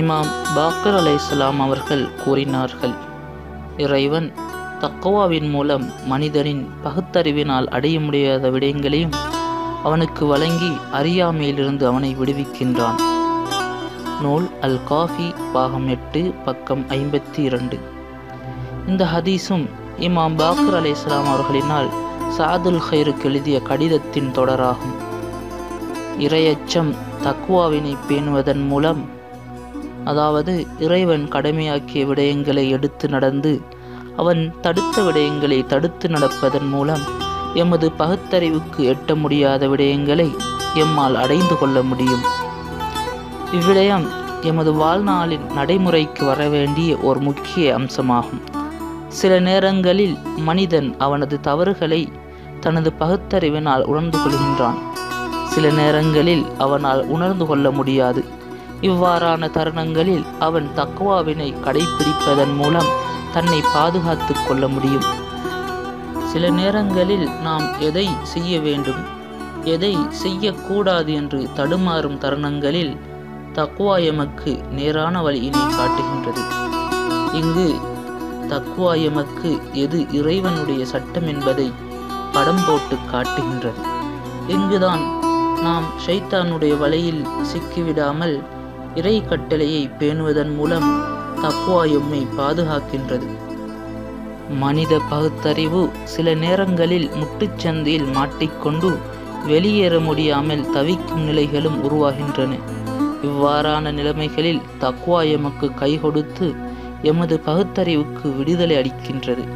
இமாம் பாக்கர் அலைஹிஸ்ஸலாம் அவர்கள் கூறினார்கள் இறைவன் தக்குவாவின் மூலம் மனிதனின் பகுத்தறிவினால் அடைய முடியாத விடயங்களையும் அவனுக்கு வழங்கி அறியாமையிலிருந்து அவனை விடுவிக்கின்றான். நூல் அல் காஃபி பாகம் எட்டு பக்கம் ஐம்பத்தி இரண்டு. இந்த ஹதீஸும் இமாம் பாக்கர் அலைசலாம் அவர்களினால் சாதுல் ஹைருக்கு எழுதிய கடிதத்தின் தொடராகும். இரையச்சம் தக்குவாவினை பேணுவதன் மூலம் அதாவது இறைவன் கடமையாக்கிய விடயங்களை எடுத்து நடந்து அவன் தடுத்த விடயங்களை தடுத்து நடப்பதன் மூலம் எமது பகுத்தறிவுக்கு எட்ட முடியாத விடயங்களை எம்மால் அடைந்து கொள்ள முடியும். இவ்விடயம் எமது வாழ்நாளின் நடைமுறைக்கு வர வேண்டிய ஒரு முக்கிய அம்சமாகும். சில நேரங்களில் மனிதன் அவனது தவறுகளை தனது பகுத்தறிவினால் உணர்ந்து கொள்கின்றான். சில நேரங்களில் அவனால் உணர்ந்து கொள்ள முடியாது. இவ்வாறான தருணங்களில் அவன் தக்குவாவினை கடைபிடிப்பதன் மூலம் தன்னை பாதுகாத்து கொள்ள முடியும். சில நேரங்களில் நாம் எதை செய்ய வேண்டும் எதை செய்யக்கூடாது என்று தடுமாறும் தருணங்களில் தக்குவா எமக்கு நேரான வழியினை காட்டுகின்றது. இங்கு தக்குவா எமக்கு எது இறைவனுடைய சட்டம் என்பதை படம் போட்டு காட்டுகின்றது. இங்குதான் நாம் ஷைத்தானுடைய வலையில் சிக்கிவிடாமல் இறை கட்டளையை பேணுவதன் மூலம் தக்குவா எம்மை பாதுகாக்கின்றது. மனித பகுத்தறிவு சில நேரங்களில் முட்டுச்சந்தையில் மாட்டிக்கொண்டு வெளியேற முடியாமல் தவிக்கும் நிலைகளும் உருவாகின்றன. இவ்வாறான நிலைமைகளில் தக்குவா எமக்கு கை கொடுத்து எமது பகுத்தறிவுக்கு விடுதலை அளிக்கின்றது.